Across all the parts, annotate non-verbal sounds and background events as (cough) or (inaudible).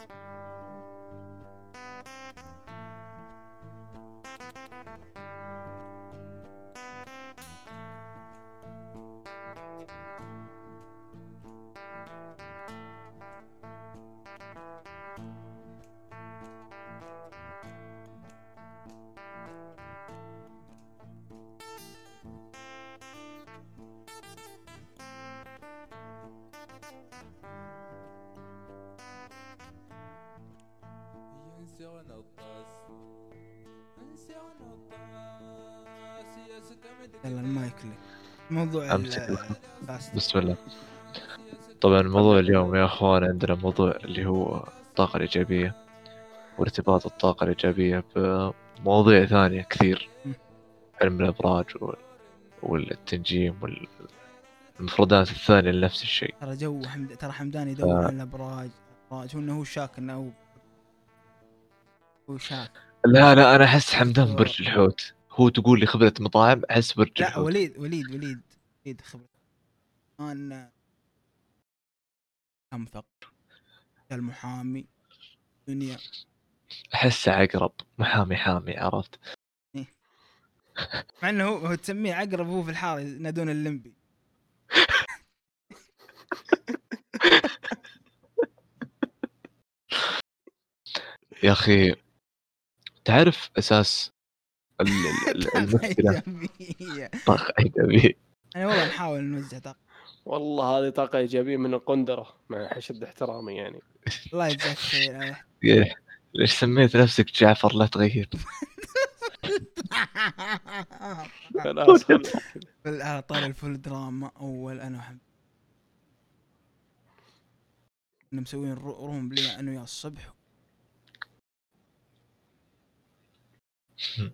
يلا موضوع. بسم الله. طبعا موضوع اليوم يا أخوان عندنا موضوع اللي هو الطاقة الإيجابية وارتباط الطاقة الإيجابية بمواضيع ثانية كثير. علم الأبراج وال- والتنجيم والمفردات الثانية لنفس الشيء. ترى جو حمد... ترى حمدان يدور آه. على الأبراج. الأبراج هو إنه هو شاك إنه هو هو شاك. لا لا أنا أحس حمدان برج الحوت. هو تقول لي خبرة مطاعم أحس برج لا وليد وليد وليد وليد خبرة. كان كم فقر المحامي دنيا. أحس عقرب محامي حامي عرفت؟ مع إنه هو, هو تسميه عقرب وهو في الحارة ينادون اللمبي. (laughs) يا أخي تعرف أساس ال- ال- ال- (laughs) المشكلة إيجابية. طاقة إيجابية. أنا والله نحاول نوزع طاقة. والله هذه طاقة إيجابية من القندرة مع حشد احترامي يعني. الله يجزاك خير. (laughs) إيه، ليش سميت نفسك جعفر؟ لا تغير. (laughs) خلاص على طار الفول دراما أول أنا وحمد كنا مسوين روم بلي أنا وياه الصبح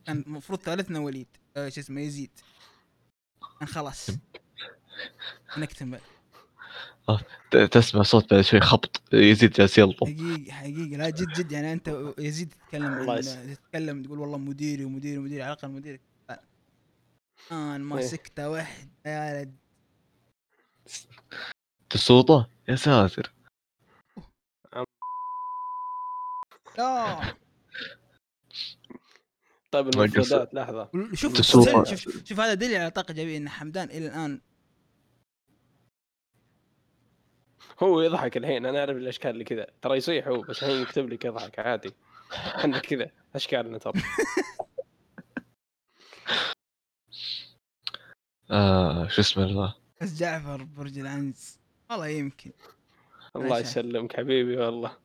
كان المفروض ثالثنا وليد. آه شو اسمه يزيد. كان خلاص. نكتمل ت- تسمع صوت بعد شوي خبط. يزيد جالس يلطم. حقيقة حقيقة لا جد جد يعني أنت يزيد تتكلم يس- تتكلم تقول والله مديري ومديري ومديري على الأقل مديرك. أنا ما إيه. سكته واحد يا ولد. تسوطه؟ يا ساتر. لا طيب. المفردات لحظة. شوف. شوف, شوف, شوف هذا دليل على طاقة إيجابية إن حمدان إلى الآن. هو يضحك الحين أنا أعرف الأشكال اللي كذا. ترى يصيح هو بس الحين يكتب لك يضحك عادي. (laughs) عندك كذا أشكالنا ترى. (laughs) آه شو اسمه الله بس جعفر برج العنز. والله يمكن. الله. يسلمك حبيبي والله.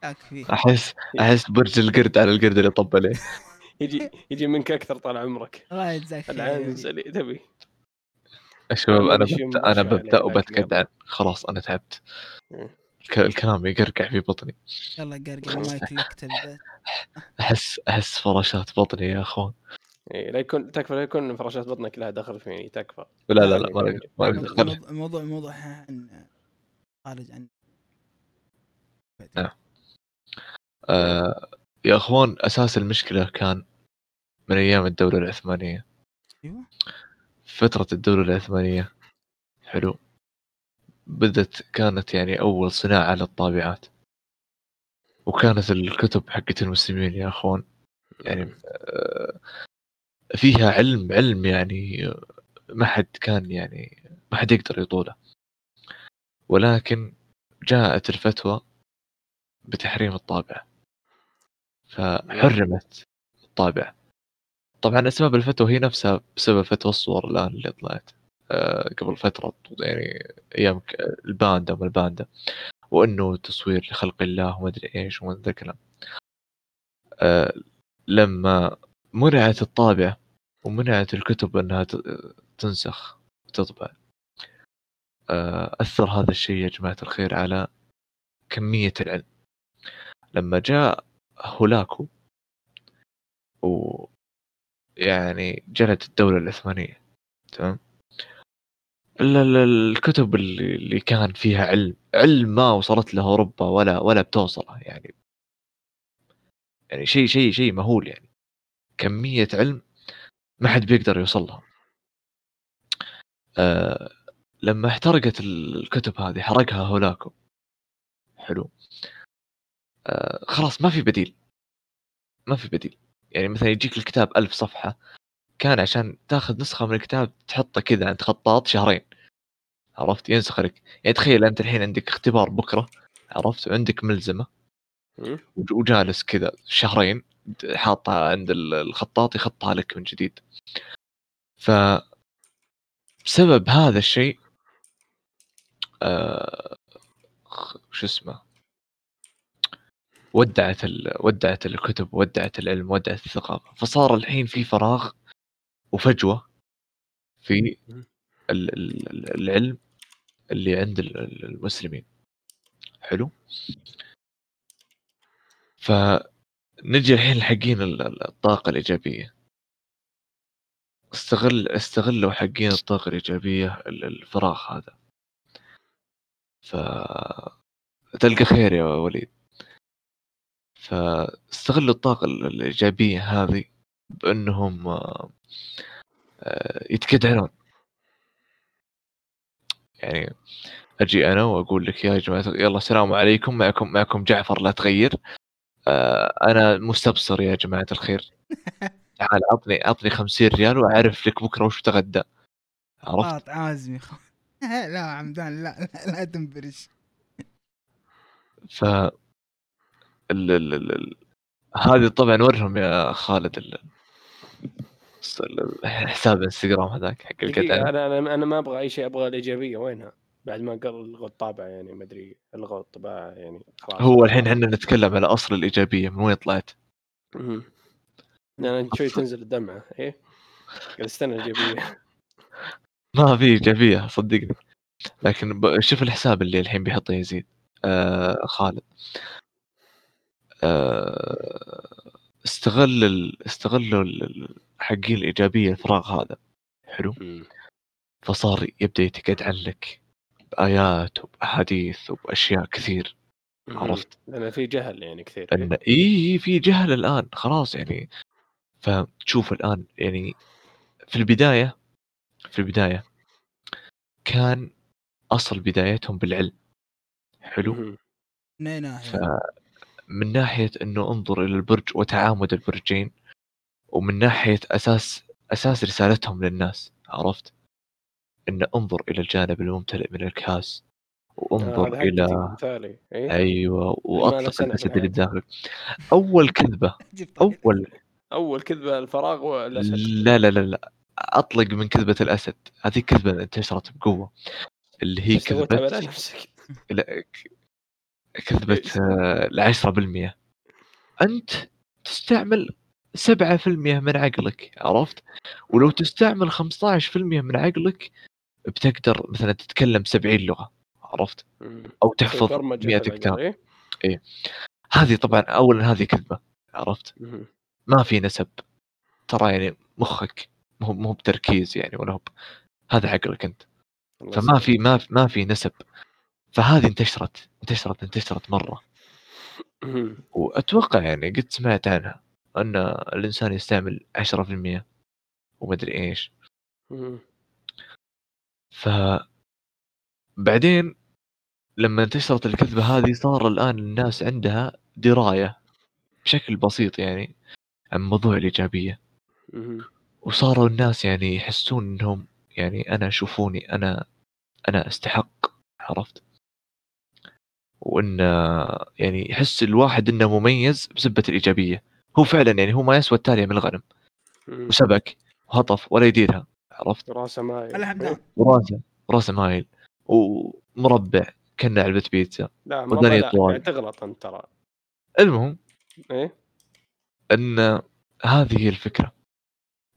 أحس أحس برج القرد على القرد اللي طب عليه. (laughs) يجي يجي منك أكثر طال عمرك. الله يجزاك خير تبي؟ يا شباب أنا ببدأ أنا ببدأ عليك، وبتكدع خلاص أنا تعبت. الك- الكلام يقرقع في بطني. يلا قرقر المايك لك أحس أحس فراشات بطني يا أخوان. إيه لا يكون تكفى لا يكون فراشات بطنك لها دخل فيني تكفى. لا لا لا ما نقدر ما. الموضوع الموضوع موضوع عن خارج عن نعم. آه يا أخوان أساس المشكلة كان من أيام الدولة العثمانية. أيوه. فترة الدولة العثمانية. حلو. بدت كانت يعني أول صناعة للطابعات وكانت الكتب حقت المسلمين يا أخوان. يعني آه، فيها علم علم يعني آه، ما حد كان يعني ما حد يقدر يطوله. ولكن جاءت الفتوى بتحريم الطابعة فحرمت الطابعة طبعا أسباب الفتوى هي نفسها بسبب فتوى الصور الآن اللي طلعت آه، قبل فترة؟ يعني أيام ك- الباندا وما الباندا وأنه تصوير لخلق الله وما أدري إيش وما ذا الكلام آه، لما منعت الطابعة ومنعت الكتب أنها ت- تنسخ وتطبع آه، أثر هذا الشيء يا جماعة الخير على كمية العلم. لما جاء هولاكو يعني جلد الدولة العثمانية تمام؟ ال- ال- الكتب اللي كان فيها علم علم ما وصلت له أوروبا ولا ولا بتوصله يعني. يعني شيء شيء شيء مهول يعني. كمية علم ما حد بيقدر يوصل لها آه لما احترقت ال- الكتب هذه حرقها هولاكو. حلو. آه خلاص ما في بديل. ما في بديل. يعني مثلا يجيك الكتاب ألف صفحة كان عشان تاخذ نسخة من الكتاب تحطه كذا عند خطاط شهرين. عرفت؟ ينسخ لك يعني تخيل أنت الحين عندك اختبار بكرة عرفت؟ وعندك. وج- وجالس كذا شهرين حاطها عند ال- الخطاط يخطها لك من جديد. ف بسبب هذا الشيء آه شو اسمه؟ ودعت ال... ودعت الكتب ودعت العلم ودعت الثقافة. فصار الحين في فراغ وفجوة في. ال... ال- العلم اللي عند ال- ال- المسلمين. حلو؟ فنجي الحين حقين ال- ال- الطاقة الإيجابية. استغل استغلوا حقين الطاقة الإيجابية ال- الفراغ هذا. ف تلقى خير يا وليد. فاستغلوا الطاقة ال- الإيجابية هذه بأنهم آه، آه، يتكدعون. يعني أجي أنا وأقول لك يا جماعة يلا السلام عليكم معكم معكم جعفر لا تغير. آه أنا مستبصر يا جماعة الخير. (laughs) تعال عطني عطني 50 ريال وأعرف لك بكرة وش تغدى. عرفت؟ طاط عازمي. (laughs) لا عمدان لا لا, لا تنبرش. ف ال... ال... ال... ال... هذه طبعا ورهم يا خالد ال... حساب الانستغرام هذاك حق القطع. أنا أنا أنا ما أبغى أي شيء أبغى الإيجابية. وينها؟ بعد ما قال الغوا الطابع يعني ما أدري الغوا الطباعه يعني خلاص. هو الحين إحنا نتكلم على أصل الإيجابية من وين طلعت. أنا شوي تنزل الدمعة. إيه؟ قاعد أستنى الإيجابية. (laughs) ما في إيجابية صدقني. لكن. شوف الحساب اللي الحين بيحطه يزيد. آه خالد. استغل ال... استغلوا حقين الإيجابية الفراغ هذا. حلو. مم. فصار يبدأ يتقدعن لك بآيات وبأحاديث وبأشياء كثير. عرفت؟ لأن في جهل يعني كثير ان إي في جهل الآن خلاص يعني. فتشوف الآن يعني في البداية في البداية كان أصل بدايتهم بالعلم. حلو. من ناحية؟ فمن ناحية إنه انظر إلى البرج وتعامد البرجين ومن ناحية أساس أساس رسالتهم للناس عرفت؟ ان انظر إلى الجانب الممتلئ من الكاس آه، وانظر هذا إلى مثالي. إيه. أيوه واطلق سنة الاسد بالحياة. اللي بداخلك. أول كذبة. (laughs) أول أول كذبة الفراغ والأسد. لا لا لا لا أطلق من كذبة الأسد. هذه كذبة انتشرت بقوة. اللي هي كذبة لا، ك- كذبه إيش؟ آه، العشرة بالمية أنت تستعمل 7% من عقلك عرفت ولو تستعمل 15% من عقلك بتقدر مثلا تتكلم 70 لغة عرفت. أو تحفظ برمجة 100 في العقل، كتاب إيه؟ هذه طبعا اولا هذه كذبة عرفت. ما في نسب ترى يعني مخك مو مو بتركيز يعني ولا هو هذا عقلك أنت فما يسلمك. في ما في ما في نسب فهذه انتشرت انتشرت انتشرت مرة. وأتوقع يعني قد سمعت عنها أن الإنسان يستعمل 10% ومدري إيش. ف بعدين لما انتشرت الكذبة هذه صار الآن الناس عندها دراية بشكل بسيط يعني عن موضوع الإيجابية. وصاروا الناس يعني يحسون إنهم يعني أنا شوفوني أنا أنا أستحق عرفت وإن يعني يحس الواحد إنه مميز بسبة الإيجابية. هو فعلا يعني هو ما يسوى التالية من الغنم. وسبك وهطف ولا يديرها. عرفت؟ راسه مايل. حمدان وراسه راسه مايل. ومربع كان علبة بيتزا. لا طوال. قاعد تغلط أنت ترى. المهم إيه؟ إن هذه هي الفكرة.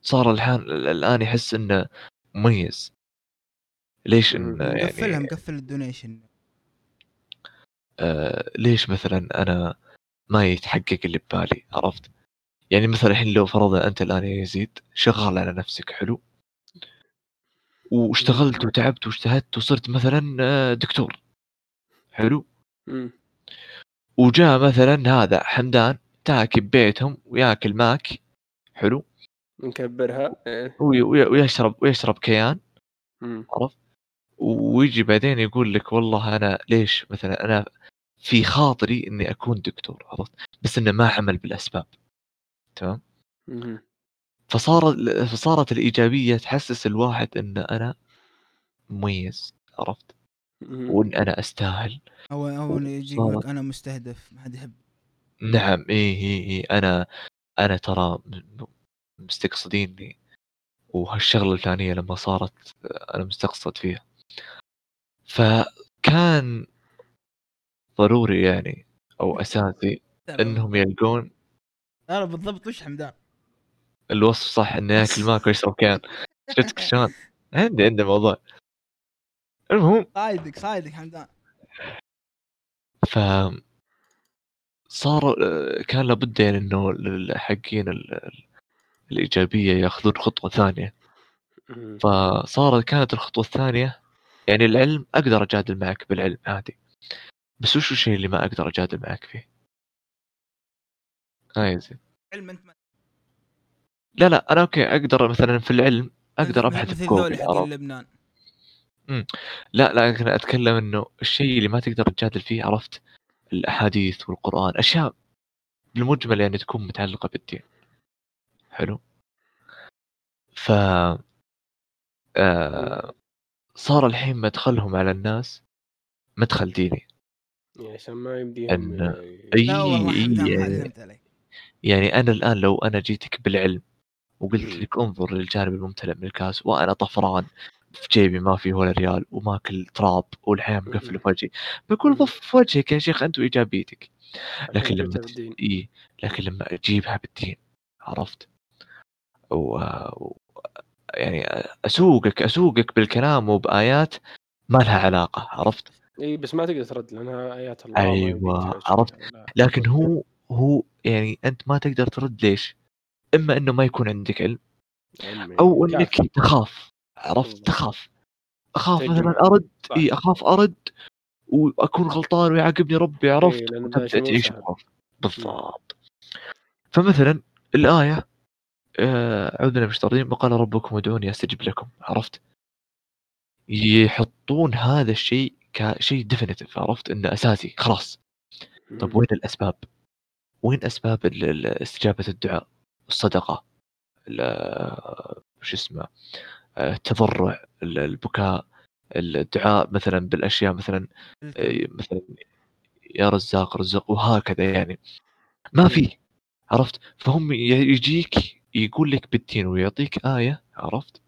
صار الحين الآن يحس إنه مميز. ليش إن مقفلها يعني مقفل ال donation. آه ليش مثلا أنا ما يتحقق اللي ببالي عرفت؟ يعني مثلا الحين لو فرضا أنت الآن يا يزيد شغال على نفسك حلو؟ واشتغلت وتعبت واجتهدت وصرت مثلا آه، دكتور حلو. وجاء مثلا هذا حمدان تاكي ببيتهم وياكل ماك حلو؟ نكبرها وي- ويشرب ويشرب كيان. عرفت؟ ويجي بعدين يقول لك والله أنا ليش مثلا أنا في خاطري إني أكون دكتور عرفت؟ بس إنه ما عمل بالأسباب. تمام؟ مهم. فصار فصارت الإيجابية تحسس الواحد ان أنا مميز عرفت. وإن أنا أستاهل. أو أو يجي يقول لك أنا مستهدف ما حد يحب. نعم إيه إيه إيه أنا أنا ترى مستقصديني. وهالشغلة الفلانية لما صارت أنا مستقصد فيها. فكان ضروري يعني أو أساسي إنهم يلقون لا بالضبط وش حمدان؟ الوصف صح إنه ياكل ماك ويشرب كان. (laughs) شفتك شلون؟ عندي عندي موضوع. المهم. صايدك صايدك حمدان. ف صار كان لابد يعني إنه ال- الإيجابية يأخذون خطوة ثانية. فصارت كانت الخطوة الثانية يعني العلم أقدر أجادل معك بالعلم عادي بس وش الشيء اللي ما أقدر أجادل معك فيه؟ يا زين. علم أنت ما لا لا أنا okay أقدر مثلا في العلم أقدر أبحث في جوجل عرفت؟ لبنان لا لكن أتكلم إنه الشيء اللي ما تقدر تجادل فيه عرفت؟ الأحاديث والقرآن أشياء بالمجمل يعني تكون متعلقة بالدين. حلو. ف آه... صار الحين مدخلهم على الناس مدخل ديني. عشان ما يمديهم ي- أي لا والله أي يعني, يعني أنا الآن لو أنا جيتك بالعلم وقلت. لك انظر للجانب الممتلئ من الكاس وأنا طفران في جيبي ما فيه ولا ريال وماكل تراب والحياة مقفلة في وجهي بقول. ضف في وجهك يا شيخ أنت وإيجابيتك. لكن لما إيه لكن لما أجيبها بالدين عرفت؟ و... و... يعني أسوقك أسوقك بالكلام وبآيات ما لها علاقة عرفت؟ إي بس ما تقدر ترد لأنها آيات الله تشوف عرفت. لكن هو هو يعني أنت ما تقدر ترد ليش؟ إما إنه ما يكون عندك علم. أو. إنك تخاف عرفت. تخاف أخاف تجمع. مثلا أرد. إي أخاف أرد وأكون غلطان ويعاقبني ربي عرفت مو تعيش بالضبط فمثلا الآية آه، أعوذ بالله من الشيطان الرجيم وقال ربكم ادعوني أستجب لكم عرفت يحطون هذا الشيء كشيء definitive عرفت؟ إنه أساسي خلاص. طب. وين الأسباب؟ وين أسباب استجابة الدعاء؟ الصدقة ال- شو اسمه؟ آه، التضرع ال- البكاء الدعاء مثلا بالأشياء مثلا آه، مثلا يا رزاق رزق وهكذا يعني. ما في عرفت؟ فهم يجيك يقول لك بالدين ويعطيك آية عرفت؟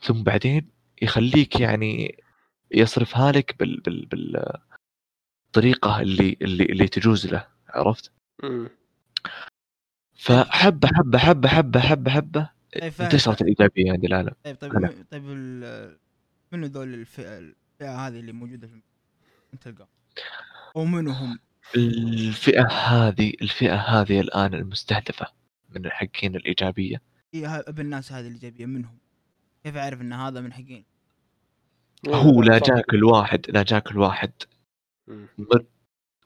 ثم بعدين يخليك يعني يصرفها لك بال بال بالطريقة اللي اللي اللي تجوز له عرفت؟ مم. فحبة حبة حبة حبة حبة حبة. طيب انتشرت الإيجابية عند العالم طيب طيب. م- طيب منو ذول الفئه الفئة هذه اللي موجودة في تلقاهم أو منو هم؟ الفئة هذه الفئة هذه الآن المستهدفة من الحقين الإيجابية. إيه ها- أبن الناس هذه الإيجابية منهم؟ كيف أعرف إن هذا من حقين؟ هو لا. جاك الواحد لا جاك الواحد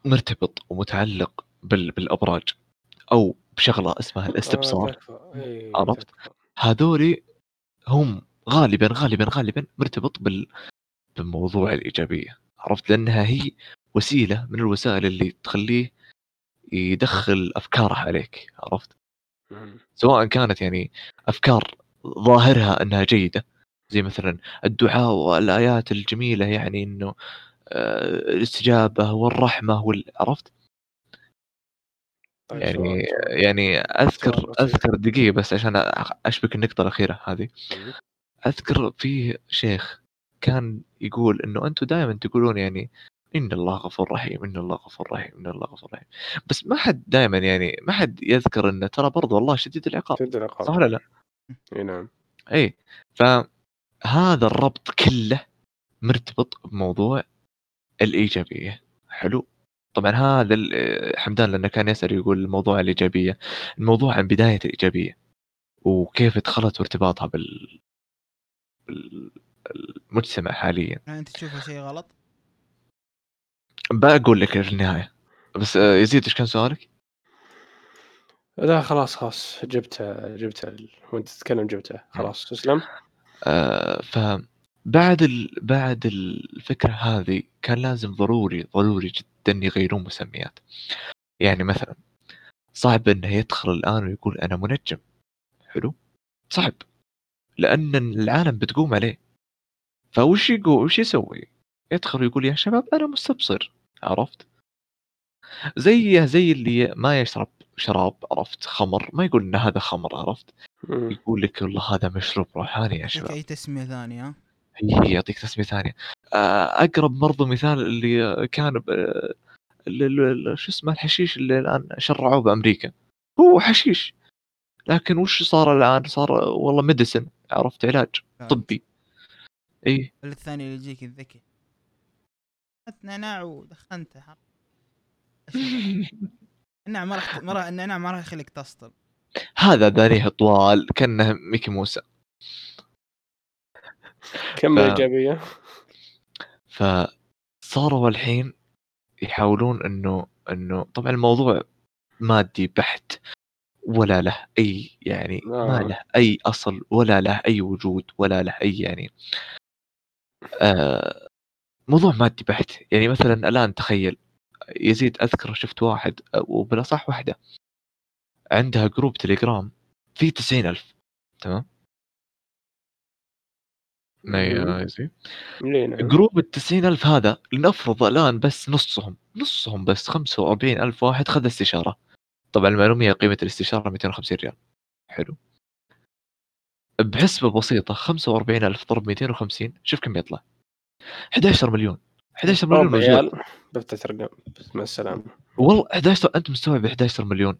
مرتبط ومتعلق بال بالأبراج. أو بشغلة اسمها آه، الإستبصار. إيه، عرفت؟ هذولي هم غالبا غالبا غالبا مرتبط بال بموضوع الإيجابية. عرفت؟ لأنها هي وسيلة من الوسائل اللي تخليه يدخل أفكاره عليك. عرفت. سواء كانت يعني أفكار ظاهرها أنها جيدة زي مثلا الدعاء والآيات الجميلة يعني إنه آه، الاستجابة والرحمة وال... عرفت طيب يعني سؤال-. يعني بسيط. أذكر دقيقة بس عشان أ- أشبك النقطة الأخيرة هذه مم. أذكر في شيخ كان يقول إنه أنتم دائما تقولون يعني إن الله غفور رحيم إن الله غفور رحيم إن الله غفور رحيم بس ما حد دائما يعني ما حد يذكر إنه ترى برضو الله شديد العقاب شد العقاب صح ولا لا؟ إي نعم إي فهذا الربط كله مرتبط بموضوع الإيجابية. حلو. طبعا هذا ال- حمدان لأنه كان يسأل يقول الموضوع الإيجابية. الموضوع عن بداية الإيجابية. وكيف دخلت وارتباطها بال بالمجتمع حاليا. هل أنت تشوفه شيء غلط؟ بقول لك في النهاية. بس آه، يزيد إيش كان سؤالك؟ لا خلاص خلاص. جبتها جبتها وأنت تتكلم جبتها. خلاص تسلم. آه ف بعد ال... بعد الفكرة هذه كان لازم ضروري ضروري جدا يغيرون مسميات. يعني مثلا صعب إنه يدخل الآن ويقول أنا منجم. حلو؟ صعب. لأن العالم بتقوم عليه. فوش يقول وش يسوي؟ يدخل ويقول يا شباب أنا مستبصر. عرفت؟ زيه زي اللي ما يشرب شراب عرفت؟ خمر. ما يقول إن هذا خمر عرفت. يقول لك والله هذا مشروب روحاني يا شباب. أي تسمية ثانية. ها هي يعطيك تسمية ثانية. آه، أقرب برضو مثال اللي كان ب... اللي- اللي- شو اسمه الحشيش اللي الآن شرعوه بأمريكا. هو حشيش. لكن وش صار الآن؟ صار والله ميديسن عرفت؟ علاج لا، طبي. اي الثاني اللي يجيك الذكي. أخذت نعناع ودخنته (laughs) النعناع ما راح ما راح النعناع ما راح يخليك تسطل هذا ذانيه طوال كأنه ميكي موسى. كم ف- إيجابية؟ فصاروا الحين يحاولون إنه إنه طبعا الموضوع مادي بحت ولا له أي يعني ما آه. له أي أصل ولا له أي وجود ولا له أي يعني آه موضوع مادي بحت. يعني مثلا الآن تخيل يزيد أذكر شفت واحد وبالأصح واحدة. عندها group Telegram فيه تسعين ألف. تمام؟ ما يزيد group التسعين ألف هذا لنفرض الآن بس نصهم نصهم بس خمسة وأربعين ألف واحد خذ استشارة طبعا المعلومية قيمة الاستشارة 250 ريال. حلو. بحسبة بسيطة 45 ألف ضرب 250 شوف كم يطلع. 11 مليون. 11 مليون عيال بفتح رقم مع السلامة. والله 11 أنت مستوعب 11 مليون؟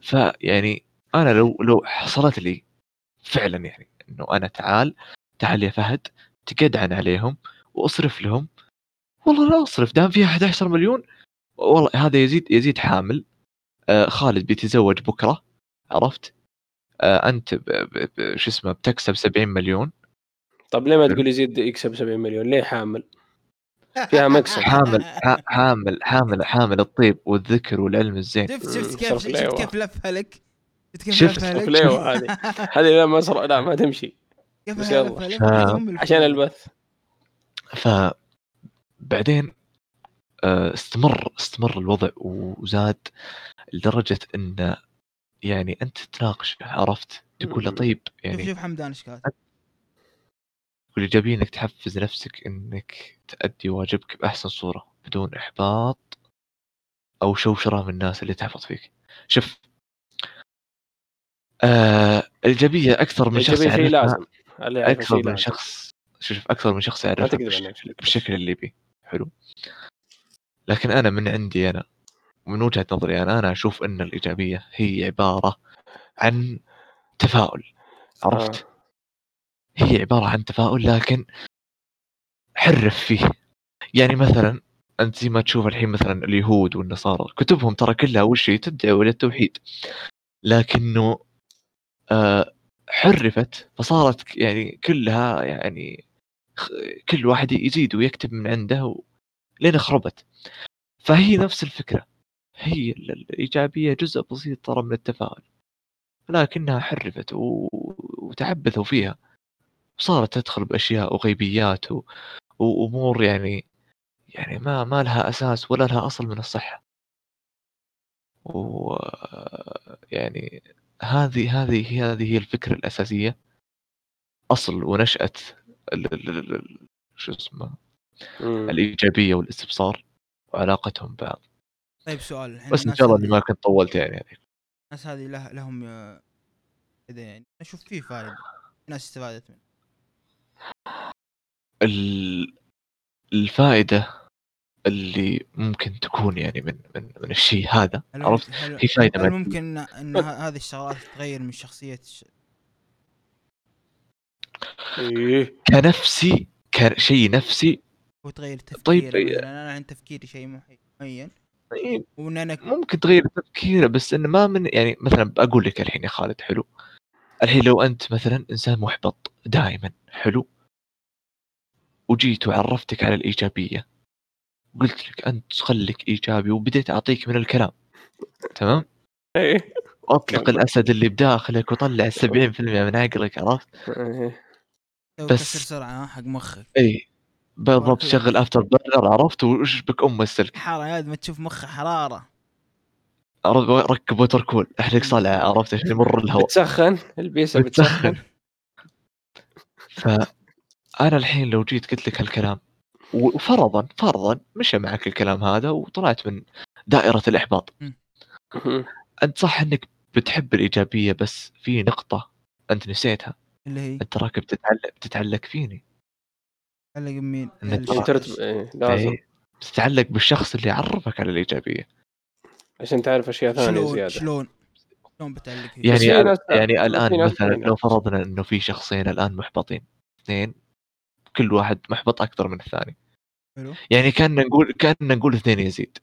فيعني أنا لو لو حصلت لي فعلا يعني إنه أنا تعال تعال يا فهد تقدعن عليهم وأصرف لهم. والله لا أصرف دام فيها 11 مليون والله هذا يزيد يزيد حامل. آه خالد بيتزوج بكرة عرفت؟ آه أنت شو اسمه بتكسب 70 مليون. طب ليه ما. تقول يزيد يكسب 70 مليون؟ ليه حامل؟ فيها (laughs) مكسب. حامل ح- حامل حامل حامل الطيب والذكر والعلم الزين شفت شفت مم، كيف شفت. كيف لفها لك شفت كيف شفت لفها لك هذه هذه لا ما صار لا ما تمشي بس يلا. ف- عشان. البث فبعدين آه، استمر استمر الوضع وزاد لدرجة إن يعني أنت تناقش عرفت تقول له مم. طيب يعني شوف حمدان إيش كاتب والإيجابية إنك تحفز نفسك إنك تأدي واجبك بأحسن صورة بدون إحباط أو شوشرة من الناس اللي تحبط فيك. شوف آه الإيجابية أكثر من شخص شيء يعرفها لازم. أكثر شيء من لازم. شخص شوف أكثر من شخص ما يعرفها بش- بالشكل اللي يبي. حلو. لكن أنا من عندي أنا ومن وجهة نظري أنا أنا أشوف أن الإيجابية هي عبارة عن تفاؤل. عرفت؟ آه. هي عبارة عن تفاؤل لكن حرف فيه. يعني مثلا أنت زي ما تشوف الحين مثلا اليهود والنصارى كتبهم ترى كلها وش تدعو إلى التوحيد. لكنه آه حرفت فصارت يعني كلها يعني كل واحد يزيد ويكتب من عنده. لين خربت. فهي نفس الفكرة. هي ال- الإيجابية جزء بسيط ترى من التفاؤل لكنها حرفت و... وتعبثوا فيها. وصارت تدخل بأشياء وغيبيات و... وأمور يعني يعني ما ما لها أساس ولا لها أصل من الصحة. و يعني هذه هذه هي هذه هي الفكرة الأساسية. أصل ونشأة ال- ال- ال- ال- شو اسمه مم. الإيجابية والاستبصار وعلاقتهم ببعض طيب سؤال الحين بس إن الناس شاء الله إني ما كنت طولت يعني. هذه الناس هذه له لهم آه، كذا يعني أشوف فيه فائده ناس استفادت منه. ال- الفائدة اللي ممكن تكون يعني من من من الشيء هذا عرفت؟ هي فائدة هل. ممكن ان, هذه الشغلات تغير من شخصية الش... إيه. كنفسي كشيء نفسي. وتغير طيب، تفكيره إيه. مثلا أنا عن تفكيري شيء معين- إيه، وإن أنا ممكن تغير تفكيره بس إنه ما من يعني مثلا بقول لك الحين يا خالد حلو. الحين لو أنت مثلا إنسان محبط دائما حلو. وجيت وعرفتك على الإيجابية. قلت لك أنت خليك إيجابي وبديت أعطيك من الكلام. تمام؟ إيه. واطلق كمل. الأسد اللي بداخلك وطلع 70% من عقلك عرفت؟ إيه. بس- سرعة حق مخك. اي بالضبط شغل afterburner عرفت؟ واشبك أم السلك؟ حاره يا ما تشوف مخه حرارة؟ ركب water cool احرق صلعة عرفت؟ عشان يمر الهواء. بتسخن؟ البيسة بتسخن؟ بتسخن. فانا الحين لو جيت قلت لك هالكلام وفرضا فرضا مشى معك الكلام هذا وطلعت من دائرة الإحباط. مهم. أنت صح إنك بتحب الإيجابية بس في نقطة أنت نسيتها. اللي هي؟ أنت راك بتتعلق بتتعلق فيني. علق مين إنك الش- عشان ترتب إيه، لازم. إيه، بتتعلق بالشخص اللي عرفك على الإيجابية. عشان تعرف أشياء ثانية شلون زيادة. شلون شلون بتعلق فيه يعني يعني ناس مثلا. لو فرضنا إنه في شخصين الآن محبطين اثنين كل واحد محبط أكثر من الثاني. حلو. يعني كان نقول كان نقول اثنين يزيد.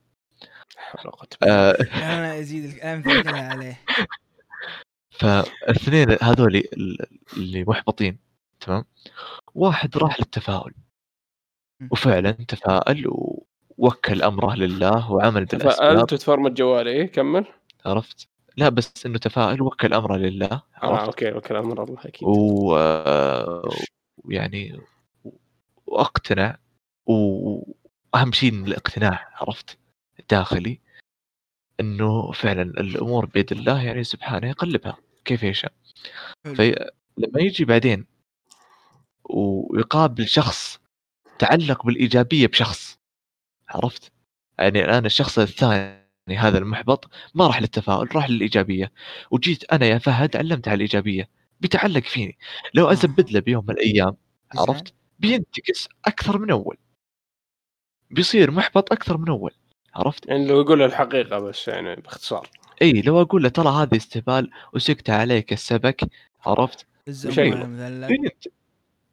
آه. أنا ازيد الامثله كلها عليه. فالاثنين هذول ال- اللي محبطين تمام؟ واحد راح للتفاؤل. وفعلا تفاءل ووكل أمره لله وعمل. بالأسباب. تفائلت وتفرمت جوالي إيه كمل. عرفت؟ لا بس إنه تفاءل وكل أمره لله آه عرفت؟ okay okay أمر الله أكيد. و- آه، ويعني وأقتنع وأهم شيء من الاقتناع عرفت؟ الداخلي إنه فعلا الأمور بيد الله يعني سبحانه يقلبها كيف يشاء. فلما يجي بعدين ويقابل شخص تعلق بالإيجابية بشخص عرفت؟ يعني الان الشخص الثاني هذا المحبط ما راح للتفاؤل راح للإيجابية. وجيت أنا يا فهد علمت على الإيجابية بيتعلق فيني. لو أزبد له بيوم من الأيام عرفت؟ بينتكس أكثر من أول. بيصير محبط أكثر من أول عرفت؟ يعني لو يقول الحقيقة بس يعني باختصار. إي لو أقول له ترى هذا استهبال وسكت عليك السبك عرفت؟ شيء.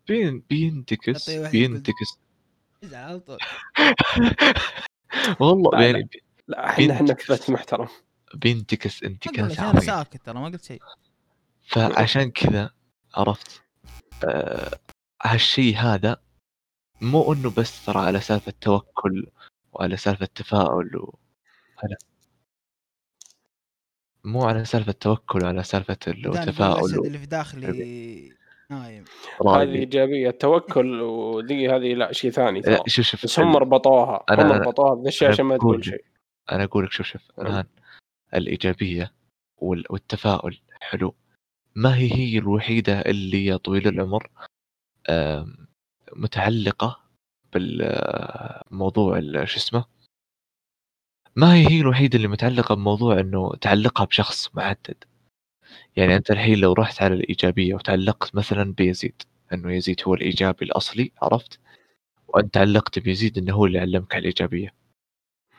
بين... بينتكس بينتكس. ازعل على طول والله لا، يعني لا. إحنا إحنا كذبت محترم. بينتكس انتكاس عظيم ساكت ترى ما قلت شيء. فعشان كذا عرفت؟ آه هالشيء هذا مو إنه بس ترى على سالفة توكل وعلى سالفة تفاؤل و... هلا مو على سالفة توكل وعلى سالفة اللي هو دام يقول تفاؤل الأسد و- اللي في داخلي. نايم. هذه إيجابية. التوكل ودي هذه لا شيء ثاني لا ترى. شوف شوف بس هم ربطوها. أنا- هم ربطوها بذا الشيء عشان ما تقول شيء. أنا أقول لك شوف شوف الآن الإيجابية وال- والتفاؤل حلو. ما هي هي الوحيدة اللي يا طويل العمر؟ متعلقة بالموضوع ال- شو اسمه؟ ما هي هي الوحيدة اللي متعلقة بموضوع إنه تعلقها بشخص محدد. يعني أنت الحين لو رحت على الإيجابية وتعلقت مثلا بيزيد إنه يزيد هو الإيجابي الأصلي عرفت؟ وأنت علقت بيزيد إنه هو اللي علمك على الإيجابية.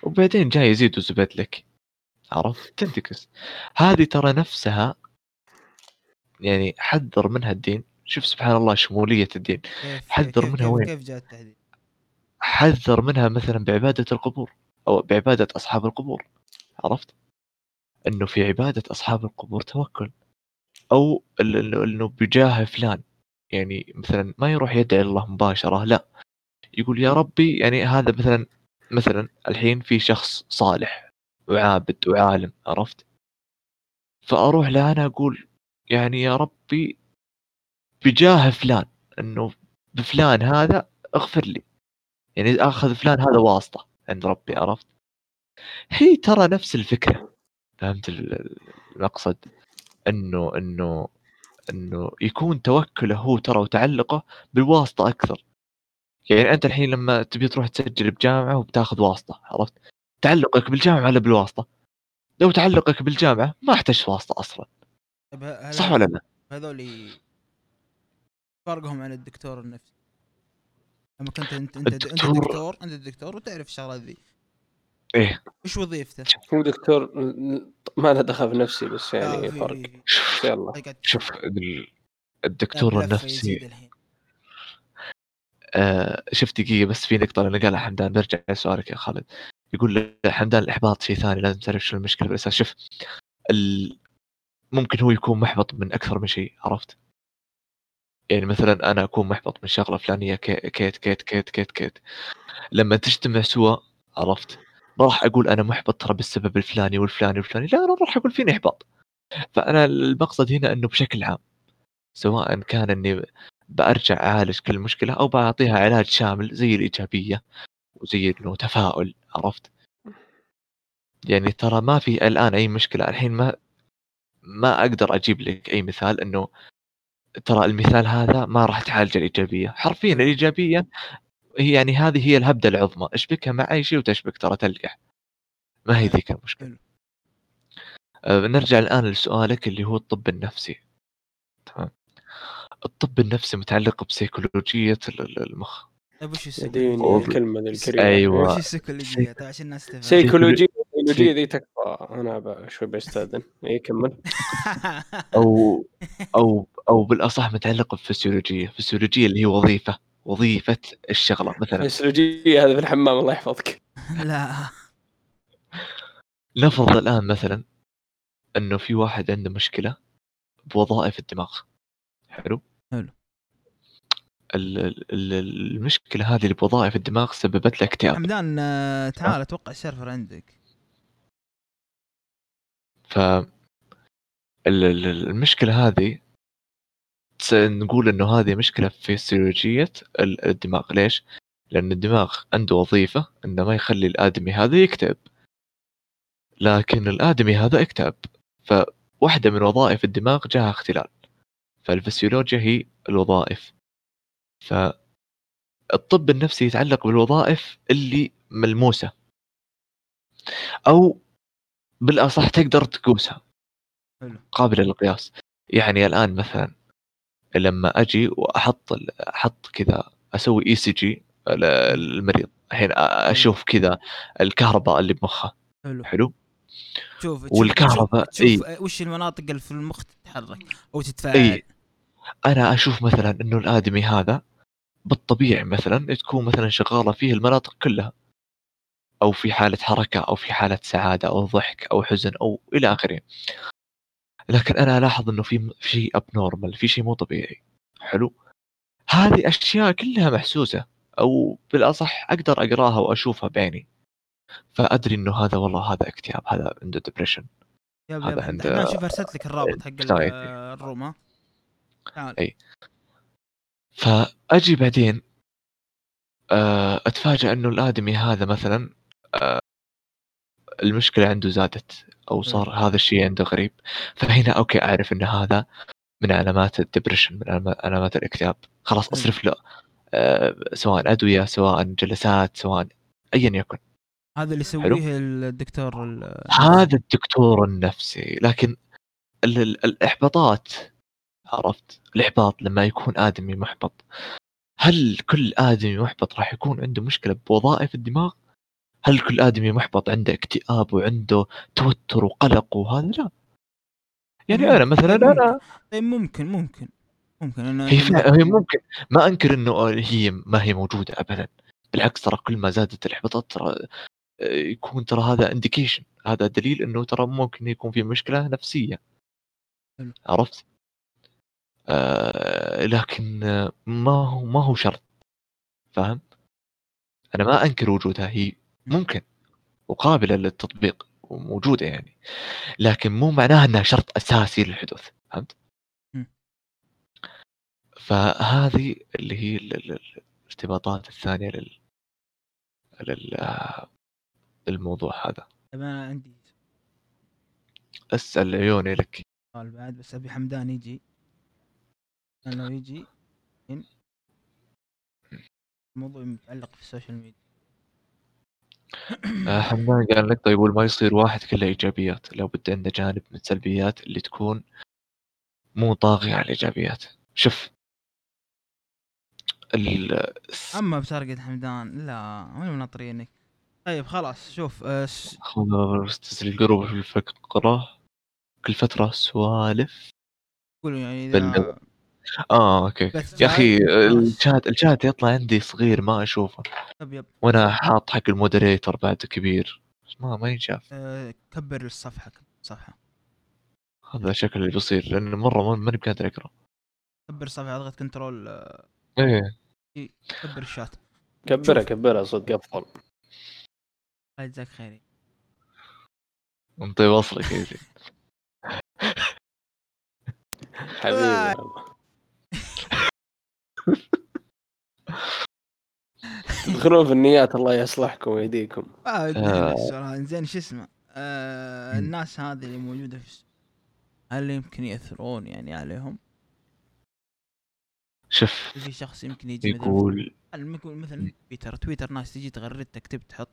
وبعدين جاي يزيد وزبد لك عرفت؟ تنتكس. هذه ترى نفسها يعني حذر منها الدين. شوف سبحان الله شمولية الدين. حذر كيف منها وين؟ كيف جاء التحديد؟ حذر منها مثلا بعبادة القبور أو بعبادة أصحاب القبور. عرفت؟ إنه في عبادة أصحاب القبور توكل. أو إنه بجاه فلان. يعني مثلا ما يروح يدعي الله مباشرة لا. يقول يا ربي يعني هذا مثلا مثلا الحين في شخص صالح وعابد وعالم عرفت؟ فأروح له أنا أقول يعني يا ربي بجاه فلان إنه بفلان هذا اغفر لي. يعني أخذ فلان هذا واسطة عند ربي عرفت؟ هي ترى نفس الفكرة. فهمت ال- المقصد؟ إنه إنه إنه يكون توكله هو ترى وتعلقه بالواسطة أكثر. يعني أنت الحين لما تبي تروح تسجل بجامعة وبتاخذ واسطة عرفت؟ تعلقك بالجامعة ولا بالواسطة؟ لو تعلقك بالجامعة ما احتجت واسطة أصلا. طيب صح ولا لا؟ هذول فرقهم عن الدكتور النفسي. لما كنت انت انت انت الدكتور- دكتور انت دكتور وتعرف الشغلات ذي. إيه. إيش وظيفته؟ هو دكتور ما له دخل في نفسي بس لا، يعني في- فرق. شوف يلا. حقت- شوف الدكتور النفسي. آه شوف دقيقة بس في نقطة اللي قالها حمدان برجع لسؤالك يا خالد. يقول حمدان الإحباط شيء ثاني لازم تعرف شو المشكلة. بالأساس شوف ال... ممكن هو يكون محبط من أكثر من شيء عرفت؟ يعني مثلا أنا أكون محبط من شغلة فلانية كي- كيت كيت كيت كيت كيت لما تجتمع سوا عرفت؟ ما راح أقول أنا محبط ترى بالسبب الفلاني والفلاني والفلاني لا أنا راح أقول فيني إحباط فأنا المقصد هنا أنه بشكل عام سواء كان إني بأرجع أعالج كل مشكلة أو بعطيها علاج شامل زي الإيجابية وزي إنه تفاؤل عرفت؟ يعني ترى ما في الآن أي مشكلة الحين ما ما أقدر أجيب لك أي مثال إنه ترى المثال هذا ما راح تعالج الإيجابية. حرفيا الإيجابية هي يعني هذه هي الهبدة العظمى. أشبكها مع أي شيء وتشبك ترى تلقح. ما هي ذيك المشكلة. أه نرجع الآن لسؤالك اللي هو الطب النفسي. تمام. الطب النفسي متعلق بسيكولوجية ال- ال- المخ. طيب وش السيكولوجية؟ الكلمة الكريمه أيوة. وش السيكولوجية؟ طيب عشان الناس تفهم. سيكولوجيا السيكولوجيا ذي تكفى. أنا ب- شوي بستأذن. اي كمل. أو أو أو بالأصح متعلق بفسيولوجية فسيولوجية اللي هي وظيفة وظيفة الشغلة مثلا. السيكولوجيا هذا في الحمام الله يحفظك. (laughs) لا. نفرض الآن مثلا إنه في واحد عنده مشكلة بوظائف الدماغ. حلو؟ حلو. ال- ال- ال- المشكلة هذه اللي بوظائف الدماغ سببت له اكتئاب. حمدان آه، تعال أتوقع السيرفر عندك. ف ال- ال- المشكلة هذه نقول إنه هذه مشكلة في فسيولوجيه ال- الدماغ. ليش؟ لأن الدماغ عنده وظيفة إنه ما يخلي الآدمي هذا يكتئب. لكن الآدمي هذا اكتئب. فواحدة من وظائف الدماغ جاها اختلال. فالفسيولوجيا هي الوظائف. فالطب النفسي يتعلق بالوظائف اللي ملموسة. أو بالأصح تقدر تقيسها. قابله للقياس. يعني الآن مثلا لما أجي وأحط أحط كذا أسوي ECG للمريض الحين أشوف كذا الكهرباء اللي بمخه. حلو. حلو؟ شوف والكهرباء، تشوف, تشوف إي. وش المناطق اللي في المخ تتحرك أو تتفاعل. إي. أنا أشوف مثلا إنه الآدمي هذا بالطبيعي مثلا تكون مثلا شغالة فيه المناطق كلها. أو في حالة حركة أو في حالة سعادة أو ضحك أو حزن أو إلى آخره. لكن أنا الاحظ إنه في شيء abnormal في شيء مو طبيعي. حلو؟ هذه أشياء كلها محسوسة أو بالأصح أقدر أقراها وأشوفها بعيني. فأدري إنه هذا والله هذا اكتئاب هذا عنده depression yep هذا yep عند- حمدان شوف أرسلت لك الرابط حق ال- anxiety. ال room ها؟ تعال. إي. فأجي بعدين آه، أتفاجأ إنه الآدمي هذا مثلا آه، المشكلة عنده زادت. أو صار هذا الشيء عنده غريب. فهنا أوكي أعرف إن هذا من علامات ال depression من علامات- الاكتئاب. خلاص حلو. أصرف له. آه، سواء أدوية سواء جلسات سواء ايا يكن. هذا اللي. يسويه الدكتور ال- هذا الدكتور النفسي. لكن ال- ال- الإحباطات عرفت؟ الإحباط لما يكون آدمي محبط. هل كل آدمي محبط راح يكون عنده مشكلة بوظائف الدماغ؟ هل كل آدمي محبط عنده اكتئاب وعنده توتر وقلق وهذا؟ لا. يعني أنا مثلا أنا طيب ممكن ممكن. ممكن أنا هي فعلا هي ممكن. ما أنكر إنه هي ما هي موجودة ابدا. بالعكس ترى كل ما زادت الإحباطات ترى آه، يكون ترى هذا انديكيشن هذا دليل إنه ترى ممكن يكون في مشكلة نفسية. حلو. عرفت؟ آه لكن آه، ما هو ما هو شرط. فاهم؟ أنا ما أنكر وجودها. هي ممكن وقابلة للتطبيق وموجودة يعني لكن مو معناها إنها شرط أساسي للحدوث فهمت؟ فهذه اللي هي ال- ال- ال- الارتباطات الثانية لل لل الموضوع هذا. طيب أنا عندي أسأل عيوني لك. سؤال بعد بس أبي حمدان يجي. لو يجي الموضوع متعلق في السوشيال ميديا. آه، حمدان قال لك طيب وما يصير واحد كله إيجابيات لو بد عنده جانب من السلبيات اللي تكون مو طاغية على الإيجابيات. شوف. ال... أما بسرقة حمدان لا وين مناطرينك طيب خلاص شوف آه، س- تسري القروب في الفقرة كل فترة سوالف. قولوا يعني آه أوكي بس يا أخي جاي- خلاص. الشات الشات يطلع عندي صغير ما أشوفه. yep yep. وأنا حاط حق ال moderator بعد كبير. بس ما ما ينشاف. آه، كبر الصفحة كبر الصفحة. هذا شكل اللي بيصير لأن مرة ما- ماني بقادر أقرأ. كبر الصفحة أضغط control آه، إيه. كبر الشات. كبرها شوف. كبرها صدق أفضل. الله يجزاك خير أنطي وصلك يا زين (laughs) حبيبي آه. والله. (laughs) تدخلون في النيات الله يصلحكم ويهديكم آه آه. زين شو اسمه آه. الناس هذه اللي موجودة في هل يمكن يأثرون يعني عليهم؟ شوف في شخص يمكن يجي مثلا يقول هل يكون مثلا تويتر تويتر ناس تجي تغرد تكتب تحط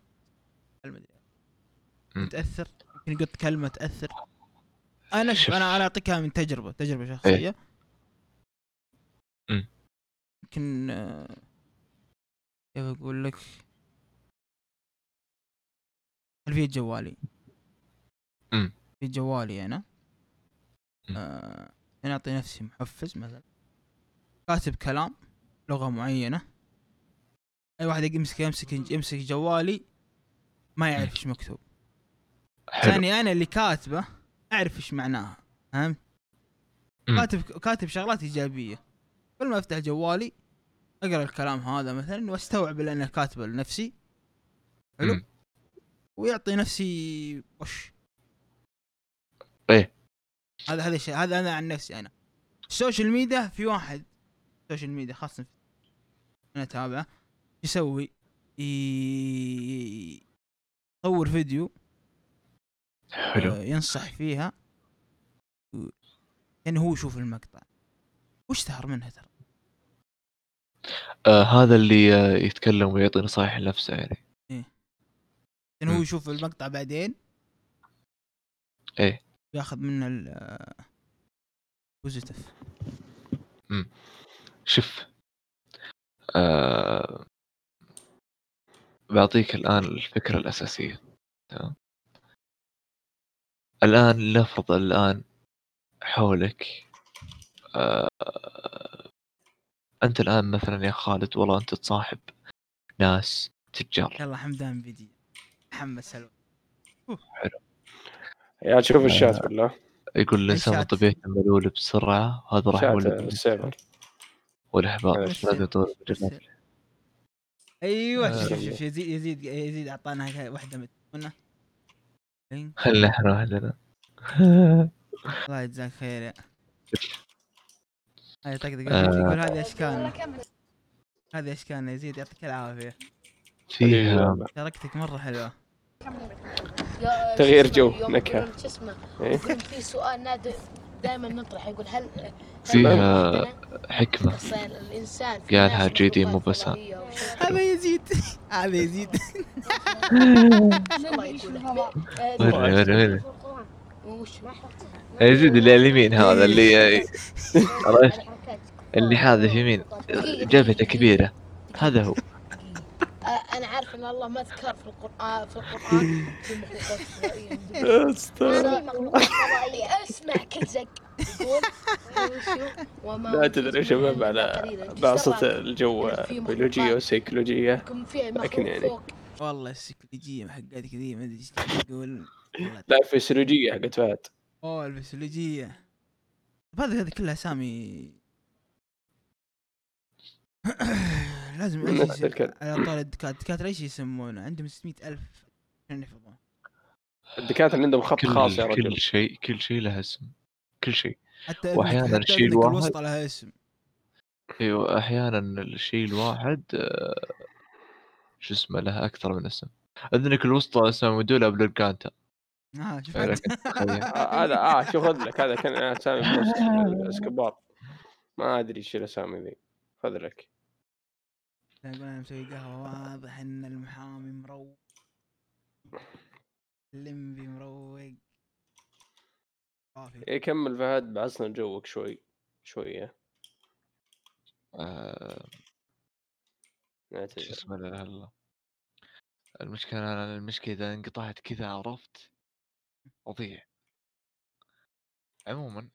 مم. تأثر يمكن قلت كلمة تأثر أنا شوف. أنا أنا اعطيكها من تجربة تجربة شخصية مم. يمكن كيف أقول لك؟ خلفيه جوالي. مم. في جوالي أنا. آه أنا أعطي نفسي محفز مثلا. كاتب كلام لغة معينة. أي واحد يمسك يمسك يمسك جوالي ما يعرف إيش مكتوب. ثاني أنا اللي كاتبه اعرف إيش معناها فهمت؟ كاتب كاتب شغلات إيجابية. كل ما أفتح جوالي أقرأ الكلام هذا مثلا وأستوعب اللي أنا كاتبه لنفسي. حلو. ويعطي نفسي وش؟ إيه. هذا هذا الشيء هذا أنا عن نفسي أنا. السوشيال ميديا في واحد. السوشيال ميديا خاصة. في أنا أتابعه. يسوي؟ يصور فيديو. حلو. آه، ينصح فيها. يعني هو يشوف المقطع. واشتهر منها ترى؟ آه هذا اللي آه يتكلم ويعطي نصائح لنفسه يعني. يعني هو مم. يشوف المقطع بعدين؟ إيه. ياخذ منه ال بوزيتيف شوف آه بعطيك الآن الفكرة الأساسية تمام؟ الآن لنفرض الآن حولك آه أنت الآن مثلا يا خالد والله أنت تصاحب ناس تجار. يلا حمدان بيجي محمد سلوى. يا شوف الشات بالله. يقول الإنسان الشات. طبيعته ملول بسرعة هذا راح شات يولد يطول بالجنات. أيوه آه. شوف شوف يزيد يزيد يزيد. أعطانا واحدة متونه إيه، هل نحن أهلنا الله يجزاك خير يا. (laughs) هاي طقطق آه. يقول هذه اشكالنا هذه اشكالنا يزيد يعطيك العافية. فيها. شاركتك مرة حلوة. تغيير جو،. يقولون شو اسمه؟ إيه. في سؤال نادر دائما نطرح. يقول هل فيها حكمة. قالها جيدي مو وشيء. هذا يزيد. هذا يزيد. يزيد اللي على اليمين هذا اللي (laughs) عرفت؟ اللي حاذف يمين جبهته كبيرة. هذا هو. أنا عارف إن الله ما ذكر في القرآن في القرآن في مخلوقات فضائيه أسمع؟ وما لا تدري يا شباب على. بعصة. الجو في بيولوجية وسيكولوجية. لكن يعني. والله السيكولوجية حقتك ذي ما أدري إيش تقول لا فيسيولوجية حقت فهد. أوه الفسيولوجية. طب هذه هذه كلها أسامي لازم إيش. على طول الدكاتره الدكاتره إيش يسمونه؟ عندهم 600 ألف عشان يحفظون. الدكاترة اللي عندهم خط خاص يا كل رجل. كل شيء كل شيء له اسم. كل شيء. حتى وأحياناً حتى الشيء الواحد- الوسطى لها اسم. أيوه أحيانا الشيء الواحد شو اسمه له أكثر من اسم. اذنك الوسطى اسمها مدولا بلورجانتا آه شوف. (laughs) آه، هذا. آه شو خذ لك هذا كان أسامي (laughs) اسكبار ما أدري إيش الأسامي ذي. خذ لك. يقول أنا مسوي قهوة واضح إن المحامي مروق. اللمبي مروق. عافية. إيه كمل فهد بعصنا جوك شوي شوية. آه، شو اسمه لا الله. المشكلة أنا المشكلة إذا انقطعت كذا عرفت؟ أضيع عموما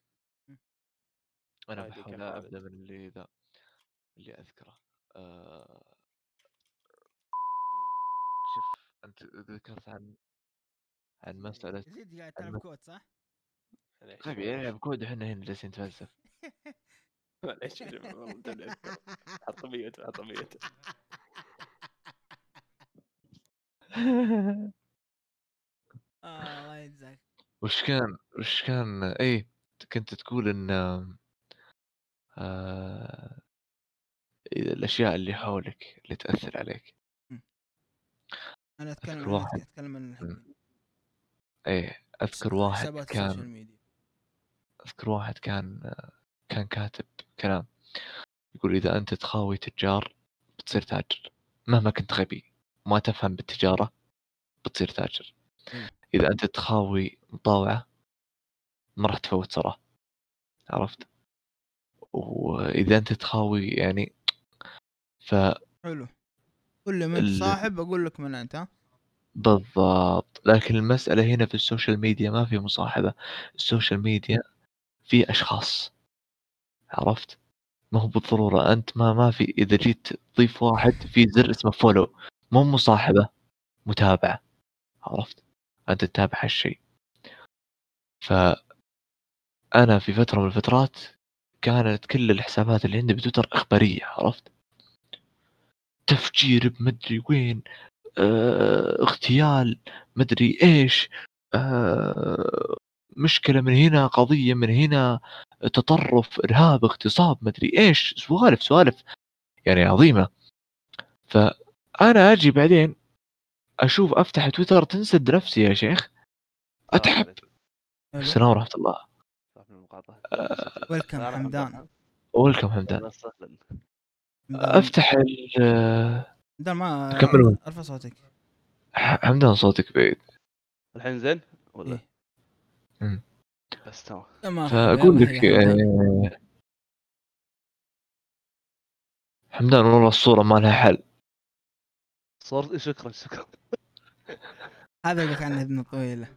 أنا عادي بحاول أبدأ من اللي ذا اللي أذكره. آه، شوف أنت ذكرت عن عن مسألة (laughs) يزيد قاعد تلعب كود صح؟ طيب يلعب كود إحنا هنا جالسين نتفلسف (laughs) معليش. حط mute حط mute آه الله يجزاك وش كان وش كان إيه كنت تقول إن آه الأشياء اللي حولك اللي تأثر عليك أنا أتكلم أذكر أنا واحد. أتكلم عن مم. إيه أذكر واحد كان أذكر واحد كان كان كاتب كلام يقول إذا أنت تخاوي تجار بتصير تاجر مهما كنت غبي ما تفهم بالتجارة بتصير تاجر مم. إذا أنت تخاوي مطاوعة ما راح تفوت صراحة عرفت وإذا أنت تخاوي يعني ف حلو. قول لي من ال- صاحب أقول لك من أنت ها؟ بالضبط. لكن المسألة هنا في السوشيال ميديا ما في مصاحبة. السوشيال ميديا في أشخاص. عرفت؟ ما هو بالضرورة أنت ما ما في إذا جيت تضيف واحد في زر اسمه فولو مو مصاحبة متابعة. عرفت؟ أنت تتابع هالشيء. فأنا في فترة من الفترات كانت كل الحسابات اللي عندي بتويتر إخبارية. عرفت؟ تفجير بمدري وين آه، اغتيال مدري إيش آه، مشكلة من هنا قضية من هنا تطرف إرهاب اغتصاب مدري إيش سوالف سوالف يعني عظيمة. فأنا أجي بعدين أشوف أفتح تويتر تنسد نفسي يا شيخ. اتعب حلو. السلام ورحمة الله. ويلكم حمدان. ويلكم حمدان. وسهلا. حمدان- أفتح ال- حمدان ما كملوا. أرفع صوتك. حمدان صوتك بعيد. الحين زين؟ ولا إيه. بس تمام. فأقول لك. آه، حمدان والله الصورة ما لها حل. صورت شكرا شكرا. هذا لك عنها اذن طويله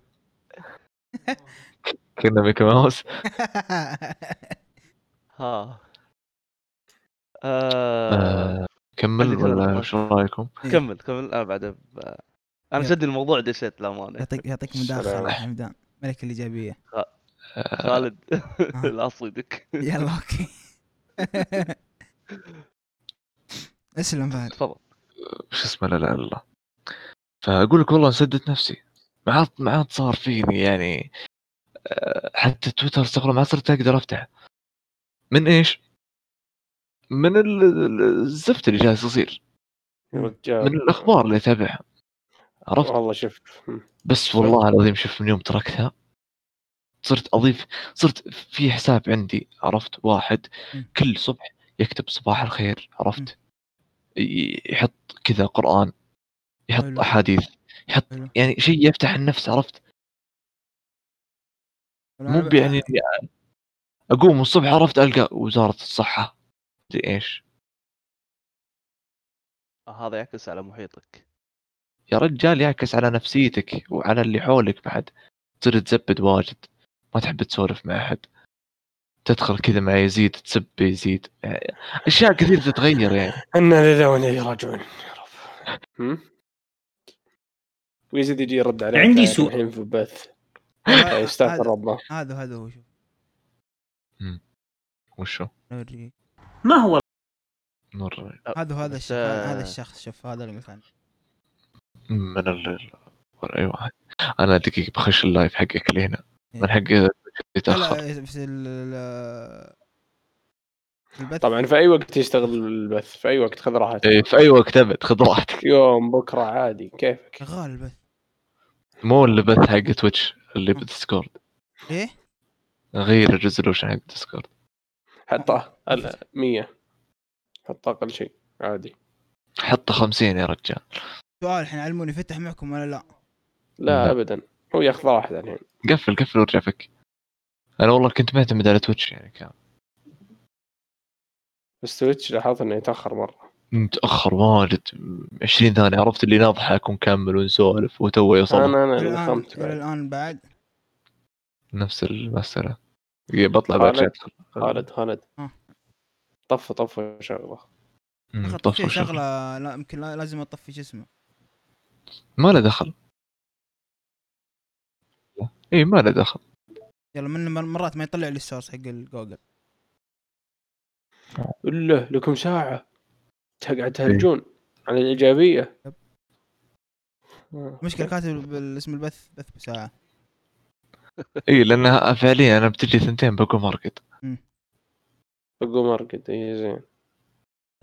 كنا ميكي ماوس. (laughs) ها. آه... آه، كمل ولا. إيش رأيكم؟ إيه. كمل كمل أنا بعد. أنا. شد الموضوع دشيت للأمانة يعطيك يعطيك (laughs) مداخلة يا حمدان ملك الإيجابية آه، خالد (laughs) لا أصيدك يلا أوكي (laughs) اسلم فهد تفضل شو اسمه لا لا الله فأقول لك والله انسدت نفسي ما عاد ما عاد صار فيني يعني آه، حتى تويتر استغفر ما صرت أقدر افتح من إيش؟ من ال- ال- الزفت اللي جالس يصير. يا من رجال الأخبار اللي أتابعها. عرفت؟ والله مم. بس والله العظيم شوف من يوم تركتها صرت أضيف صرت في حساب عندي عرفت؟ واحد. كل صبح يكتب صباح الخير عرفت؟ ي- يحط كذا قرآن يحط. أحاديث يحط. يعني شيء يفتح النفس عرفت؟ مو يعني أقوم الصبح عرفت؟ ألقى وزارة الصحة إيش؟ آه، هذا يعكس على محيطك. يا رجال يعكس على نفسيتك وعلى اللي حولك بعد. تصير تزبد واجد. ما تحب تسولف مع أحد. تدخل كذا مع يزيد تسب يزيد. يعني أشياء كثير تتغير يعني. (laughs) إنا لله وأنا راجعون يا رب؟ ويزيد يجي يرد عليك عندي سؤال. الحين في البث. هذا- يستغفر ربه. هذا هذا هو شوف وشو. ما هو نور هذا هذا بس، الشخص آه، هذا الشخص شوف هذا عنه من ال أي واحد. أنا دقيقه بخش اللايف حقك اللي هنا إيه. من حق يتاخر في في البث. طبعا في أي وقت يشتغل البث في أي وقت خذ راحتك. إيه، في أي وقت أبد خذ راحتك. يوم بكرة عادي كيفك؟ شغال البث. مو اللي بث حق تويتش اللي بديسكورد. إيه؟ غير ال resolution حق ديسكورد. حطه. ال- 100 حط أقل شيء عادي. حط 50 يا رجال. سؤال الحين علموني فتح معكم ولا لا؟ لا. ابدا. هو ياخذ راحته الحين. قفل قفل وارجع فك. أنا والله كنت معتمد على تويتش يعني كان. بس تويتش لاحظت إنه يتأخر مرة. متأخر واجد. 20 ثانية عرفت اللي نضحك ونكمل ونسولف وتو يوصل. أنا أنا فهمت الآن بعد؟ نفس المسألة. بطلع بعد خالد. خالد خالد ها. طفى طفى شغله طفى شغل. شغلة لا يمكن لا- لازم أطفي شو اسمه ما له دخل اي ما له دخل يلا من مر- مرات ما يطلع لي السورس حق الجوجل له لكم ساعة تقعد تهرجون عن الإيجابية. آه. مشكلة كاتب بالاسم البث بث بساعة إي لانها فعليا أنا بتجي ثنتين بقوم ارقد بقوا مرقد إي زين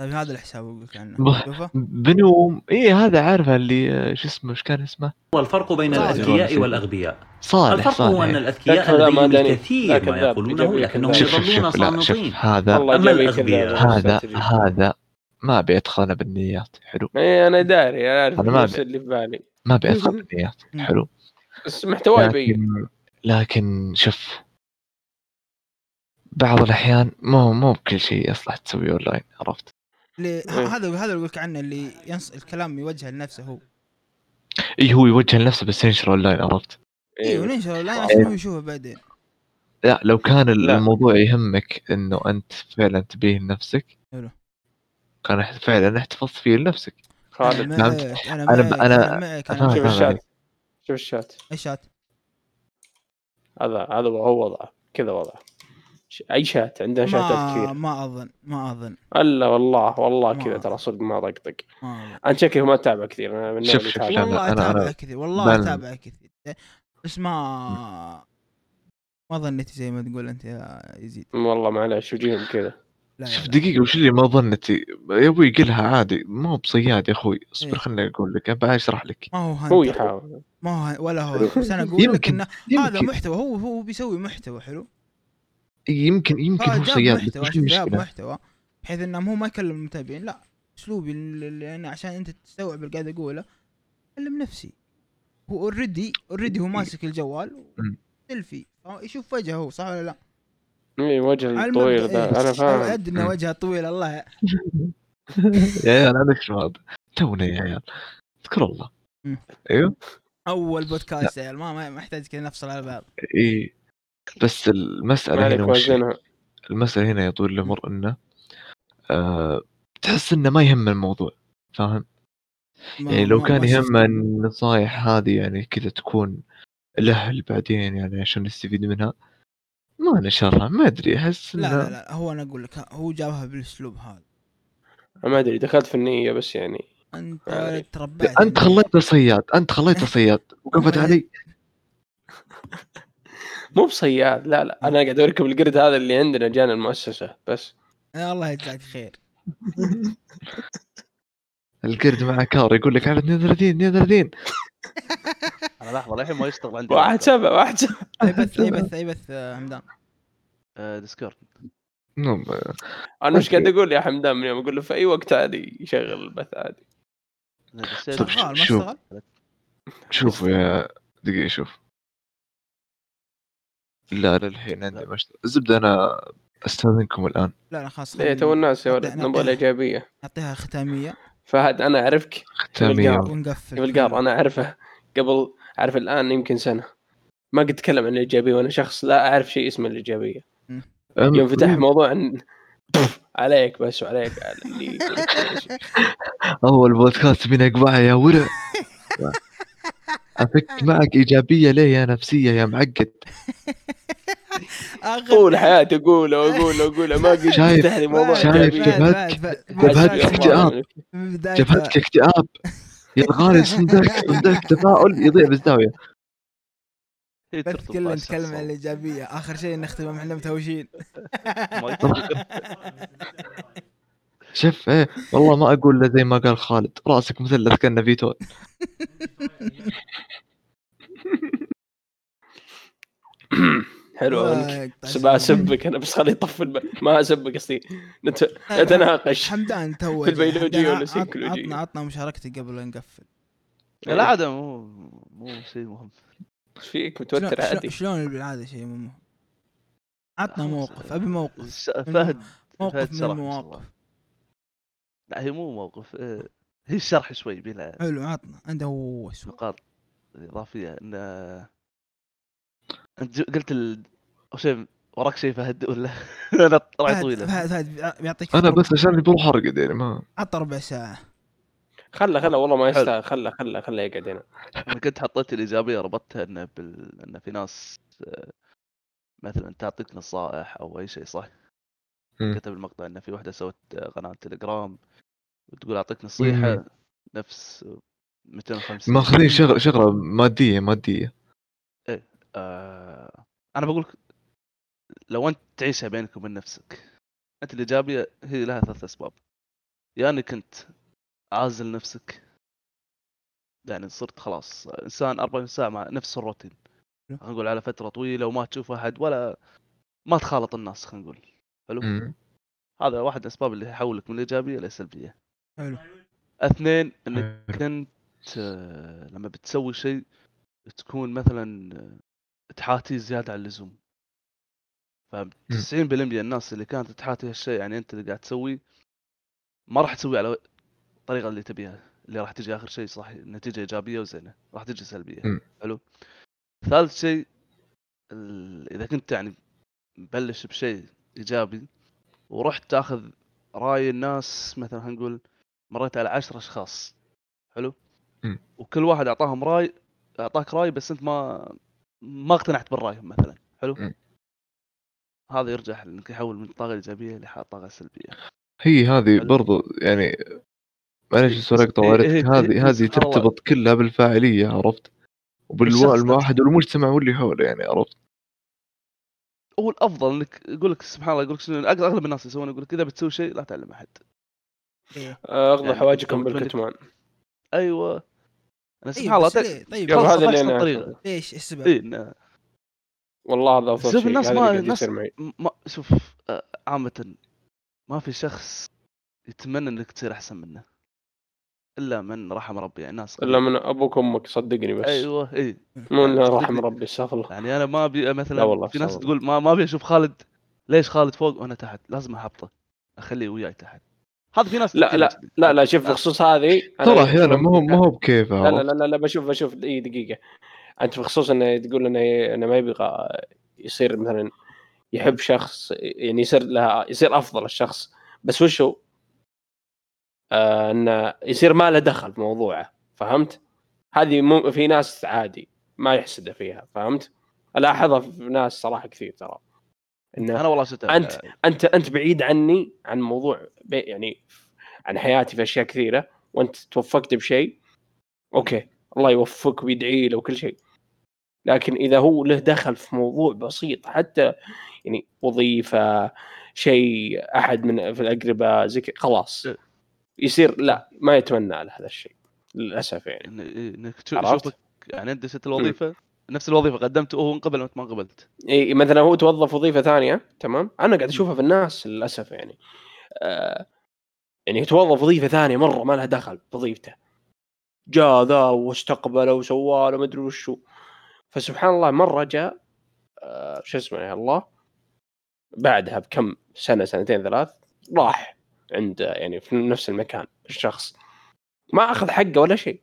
طيب هذا الحساب أقول لك عنه شوفه بنوم إي هذا عارفه اللي شو اسمه إيش كان اسمه؟ والفرق بين صالح. الأذكياء والأغبياء صالح الفرق هو أن صالح الأذكياء ذاك لا ما لديهم. الكثير ما. يقولونه لكنهم يظلون شوف لا شوف صامتين هذا الأغبياء كذاب. هذا. هذا ما بيدخل أنا بالنيات حلو إي أنا داري أنا أبي. اللي في بالي ما بيدخل بالنيات مم. حلو بس محتواه يبين لكن شوف بعض الأحيان مو مو بكل شيء يصلح تسويه اونلاين عرفت؟ إيه. هذا هذا اللي أقول لك عنه اللي ينص الكلام يوجه لنفسه هو اي هو يوجه لنفسه بس ينشر اونلاين عرفت؟ أيوه إيه. لا صح. عشان هو يشوفه بعدين لا لو كان لا. الموضوع يهمك إنه أنت فعلا تبيه لنفسك حلو. كان فعلا احتفظت فيه لنفسك خالد أنا؟ معك أنا أنا- معك أنا- أنا معك. أنا شوف الشات شوف الشات إيش شات؟ هذا هذا هو وضعه كذا وضعه. أي شات عندنا شاتات ما كثير. ما أظن ما أظن. ألا والله والله كذا. ترى صدق ما طقطق أنا شكلي ما أتابع كثير أنا من شوف- شوف، والله أتابع كثير والله أتابع كثير. بس ما ما ظنيت زي ما تقول أنت يا يزيد. والله معلش وجيهم كذا. لا شوف لا. دقيقة وش اللي ما ظنتي يا أبوي قلها عادي ما هو بصياد يا أخوي إيه. اصبر خليني أقول لك ابى اشرح لك ما هو هو يحاول ما هو هن- ولا هو بس أنا أقول لك يمكن- إنه هذا يمكن محتوى هو هو بيسوي محتوى حلو يمكن يمكن هو فجاب صياد بس محتوى وش شوف جاب المشكلة؟ محتوى بحيث إنه هو ما يكلم المتابعين لا أسلوبي اللي أنا عشان أنت تستوعب اللي قاعد أقوله اكلم نفسي هو already already هو ماسك الجوال. سيلفي يشوف وجهه هو صح ولا لا؟ اي وجه الطويل ذا إيه. أنا فاهم. انه وجهه طويل الله. يا عيال أنا هذا تونا يا عيال. اذكر الله. أيوه. أول بودكاست يا عيال ما يحتاج كذا نفصل على بعض إي. بس عليك هنا وش؟ المسألة هنا يا طويل العمر إنه آه تحس إنه ما يهم الموضوع فاهم؟ يعني لو كان. يهم النصائح هذه يعني كذا تكون الاهل بعدين يعني عشان نستفيد منها. ما نشرها ما أدري أحس لا إنه لا لا هو أنا أقول لك هو جابها بالأسلوب هذا. ما أدري دخلت في النية بس يعني أنت يعني. تربعت أنت خليته صياد أنت خليته صياد وقفت علي. (laughs) مو بصياد لا لا أنا قاعد اوريكم القرد هذا اللي عندنا جانا المؤسسة بس. يا الله يجزاك خير. (laughs) القرد معه كار يقول لك على 32 32 (laughs) أنا لحظة للحين ما يشتغل عندي واحد سبع واحد سبع اي بث اي بث اي بث آه، حمدان. آه، ديسكورد نعم أنا إيش قاعد أقول يا حمدان من يوم؟ أقول له في أي وقت عادي يشغل البث عادي. طيب، ما شوف. اشتغل شوفوا يا دقيقة شوف. لا لا الحين عندي مشت... الزبدة أنا أستأذنكم الآن. لا لا خلاص ليه تو الناس يا ولد نبغى الإيجابية. نعطيها ختامية. فهد أنا أعرفك. ختامية. بالقار. ونقفل. بالقار أنا أعرفه. قبل أعرف الآن يمكن سنة. ما قد اتكلم عن الإيجابية وأنا شخص لا أعرف شيء اسمه الإيجابية. يوم فتح موضوع عن عليك بس وعليك اللي أول بودكاست بين أقبعها يا ورع. أفك (laughs) معك إيجابية ليه يا نفسية يا معقد؟ طول حياتي اقوله واقوله واقوله ما قد شايف- فتح لي موضوع شايف. جبهتك- جبهتك اكتئاب. من جبهتك اكتئاب. يا الغالي صندوق عندك تفاؤل يضيع بالزاوية. هي بس كلنا نتكلم. عن الإيجابية. آخر شيء نختم إحنا متهوشين. شوف إيه والله ما أقول له زي ما قال خالد. رأسك مثلث كأنه فيتون (laughs) حلو منك بس بسبك أنا بس خليه يطفي الب... ما أسبك قصدي. نت... نتناقش. حمدان تو في البيولوجيا حمدان، ولا سيكولوجيا؟ عطنا عطنا مشاركتك قبل لا نقفل. لا عادة مو مو شيء مهم. إيش فيك؟ شلون- متوتر عادي. شلون بالعاده شيء مو مهم؟ عطنا موقف أبي موقف. فهد موقف فهد من شرح المواقف. لا هي مو موقف آه، هي الشرح شوي بلا حلو عطنا. عنده هو نقاط إضافية. إن آه، انت قلت ال... شيء وراك شيء فهد ولا؟ (laughs) أنا فهد طويلة. فهد فهد بيعطيك أنا ربع- بس عشان بروح حرق يعني ما عط ربع ساعه خله خله والله ما. يستاهل. خله خله خله يقعد هنا. أنا كنت حطيت الايجابيه ربطتها إنه بال... انه في ناس آه، مثلا تعطيك نصائح أو أي شيء صح. كتب المقطع إنه في واحدة سوت آه، قناة تليجرام وتقول أعطيك نصيحة نفس 250 ماخذين شغل شغلة مادية مادية. آه أنا بقول لك لو أنت تعيشها بينك وبين نفسك أنت الايجابيه هي لها ثلاث أسباب يا انك انت عازل نفسك يعني صرت خلاص إنسان 24 ساعة مع نفس الروتين حلو. خلينا نقول على فترة طويلة وما تشوف أحد ولا ما تخالط الناس خلينا نقول حلو. هذا واحد الأسباب اللي يحولك من الإيجابية للسلبيه حلو اثنين إنك. كنت آه، لما بتسوي شيء تكون مثلا تحاتي زياده عن اللزوم. ف 90% الناس اللي كانت تحاتي هالشيء يعني أنت اللي قاعد تسويه ما راح تسويه على الطريقة اللي تبيها اللي راح تجي آخر شيء صح نتيجة إيجابية وزينة راح تجي سلبية. حلو؟ ثالث شيء ال- إذا كنت يعني مبلش بشيء إيجابي ورحت تاخذ رأي الناس مثلا خلينا نقول مريت على عشر أشخاص. حلو؟ مم. وكل واحد أعطاهم رأي أعطاك رأي بس أنت ما ما اقتنعت بالرأي مثلا. حلو. هذا يرجع إنك يحول من الطاقه الايجابيه لطاقه سلبية. هي هذه. برضو يعني معلش سوريك إيه- طوالتك إيه- هذه إيه، هذه الله. ترتبط كلها بالفاعلية عرفت؟ وبالواحد والمجتمع واللي حوله يعني عرفت؟ هو الأفضل إنك يقول لك سبحان الله يقول لك شنو أغلب الناس يسوون يقول لك إذا بتسوي شيء لا تعلم احد اغضوا يعني حواجكم بالكتمان. أيوه. أنا طيب سبحان الله طيب هذا اللي أنا إيش السبب؟ إن- والله هذا افضل شوف شيء الناس ما- الناس- ما شوف آه، عامة ما في شخص يتمنى إنك تصير أحسن منه إلا من رحم ربي يعني ناس إلا من أبوك وأمك صدقني بس. أيوه اي مو إنه (laughs) رحم. ربي استغفر الله. يعني أنا ما أبي مثلا لا والله في ناس. تقول ما ما أبي أشوف خالد. ليش خالد فوق وأنا تحت؟ لازم احبطه أخليه وياي تحت. هذا في ناس لا لا. لا لا شوف بخصوص هذه ترى إنه- ما هو ما هو بكيفه لا لا لا لا, لا بشوف بشوف إي دقيقة أنت بخصوص إنه تقول إنه إنه ما يبغى يصير مثلا يحب شخص يعني يصير لها يصير أفضل الشخص بس وش هو؟ آه إنه يصير ما له دخل في موضوعه فهمت؟ هذه مو في ناس عادي ما يحسده فيها فهمت؟ ألاحظها في ناس صراحة كثير ترى إنه أنا والله شفت أنت- أنت أنت بعيد عني عن موضوع يعني عن حياتي في أشياء كثيرة وأنت توفقت بشيء. أوكي الله يوفقك ويدعي له وكل شيء. لكن إذا هو له دخل في موضوع بسيط حتى يعني وظيفة شيء أحد من في الأقرباء زي خلاص. إيه. يصير لا ما يتمنى له هذا الشيء للأسف يعني. إنك تشوف عرفت؟ شوفك يعني انت دشيت الوظيفة. نفس الوظيفة قدمت وهو انقبل وأنت ما قبلت. إيه مثلا هو توظف وظيفة ثانية تمام؟ أنا قاعد أشوفها في الناس للأسف يعني. آه يعني يتوظف وظيفة ثانية مرة ما لها دخل بوظيفته جاء ذا واستقبله وسوى له مدري وشو. فسبحان الله مرة جاء آه شو اسمه يا الله بعدها بكم سنة سنتين ثلاث راح عند يعني في نفس المكان الشخص. ما أخذ حقه ولا شيء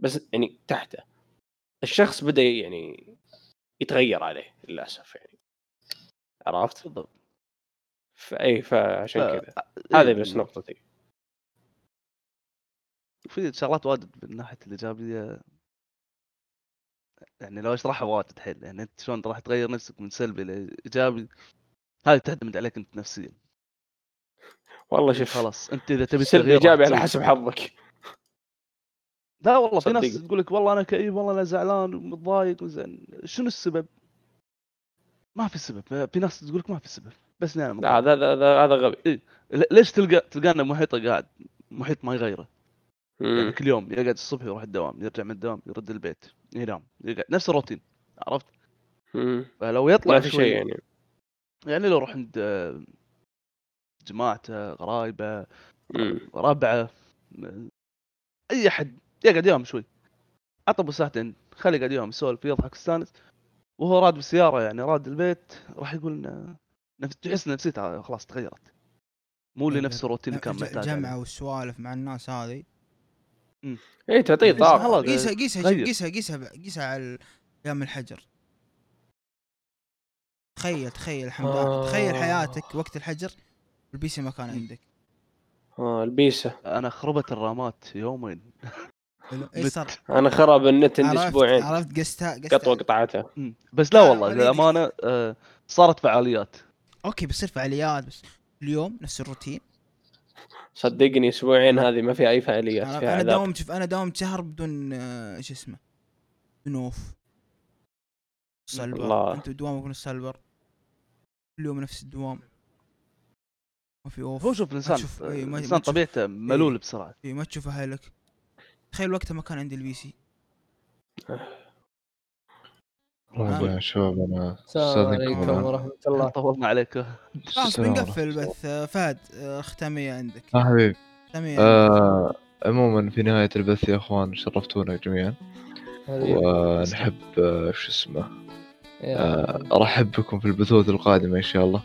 بس يعني تحته. الشخص بدأ يعني يتغير عليه للأسف يعني. عرفت؟ بالضبط. فاي فعشان ف- كذا. هذه بس نقطتي. في شغلات واجد من ناحية الإيجابية. يعني لو أشرحها واجد حيل يعني أنت شلون راح تغير نفسك من سلبي لإيجابي هذه تعتمد عليك أنت نفسيا. والله يعني شوف خلاص أنت إذا تبي سلبي التغيير راح إيجابي على. حسب حظك. لا والله في ناس. تقول لك والله أنا كئيب والله أنا زعلان ومتضايق وزين شنو السبب؟ ما في سبب في ناس تقول لك ما في سبب بس أنا لا متضايق. هذا هذا- هذا غبي ل- ليش تلقى تلقانا محيطه قاعد محيط ما يغيره يعني. كل يوم يقعد الصبح يروح الدوام يرجع من الدوام يرد البيت ينام يقعد نفس الروتين عرفت مم. فلو يطلع ما في شيء يعني يعني لو يروح عند آه، جماعته غرايبه مم. ربعه أي أحد يقعد يوم شوي. عطبه ساعتين خليه يقعد يوم يسولف يضحك يستانس وهو راد بالسيارة يعني راد البيت راح يقول نفس تحس نفسيته خلاص تغيرت. مو طيب، لنفس الروتين اللي كان معتاد الجمعه. والسوالف مع الناس هذه اي تعطيه يعني طاقة. قيسها قيسها. قيسها قيسها قيسها على أيام الحجر. تخيل تخيل حمدان آه. تخيل حياتك وقت الحجر ال PC ما كان عندك. آه البيسة. أنا خربت الرامات يومين. (laughs) إيش. صار؟ أنا خرب النت عندي أسبوعين. عرفت قستها قط قستها وقطعته مم. بس لا والله. للامانه آه، صارت فعاليات. أوكي بيصير فعاليات بس اليوم نفس الروتين. صدقني أسبوعين هذه ما فيها أي فعاليات أنا فيها أنا داومت شوف أنا داومت شهر بدون آه، شو اسمه بنوف سلبر. انت دوامك من السلبر كل يوم نفس الدوام. ما في أوف. هو شوف الانسان إيه، الانسان تشوف- طبيعته ملول إيه. بسرعة. إيه، ما تشوف أهلك. تخيل وقتها ما كان عندي ال PC. والله يا شباب أنا السلام عليكم. ورحمة الله. طولنا عليك. خلاص بنقفل ورحمة بث آه، فهد آه، ختامية عندك. آه حبيبي. آه عموما في نهاية البث يا إخوان شرفتونا جميعا. ونحب آه، شو اسمه آه، أرحب بكم في البثوث القادمة إن شاء الله.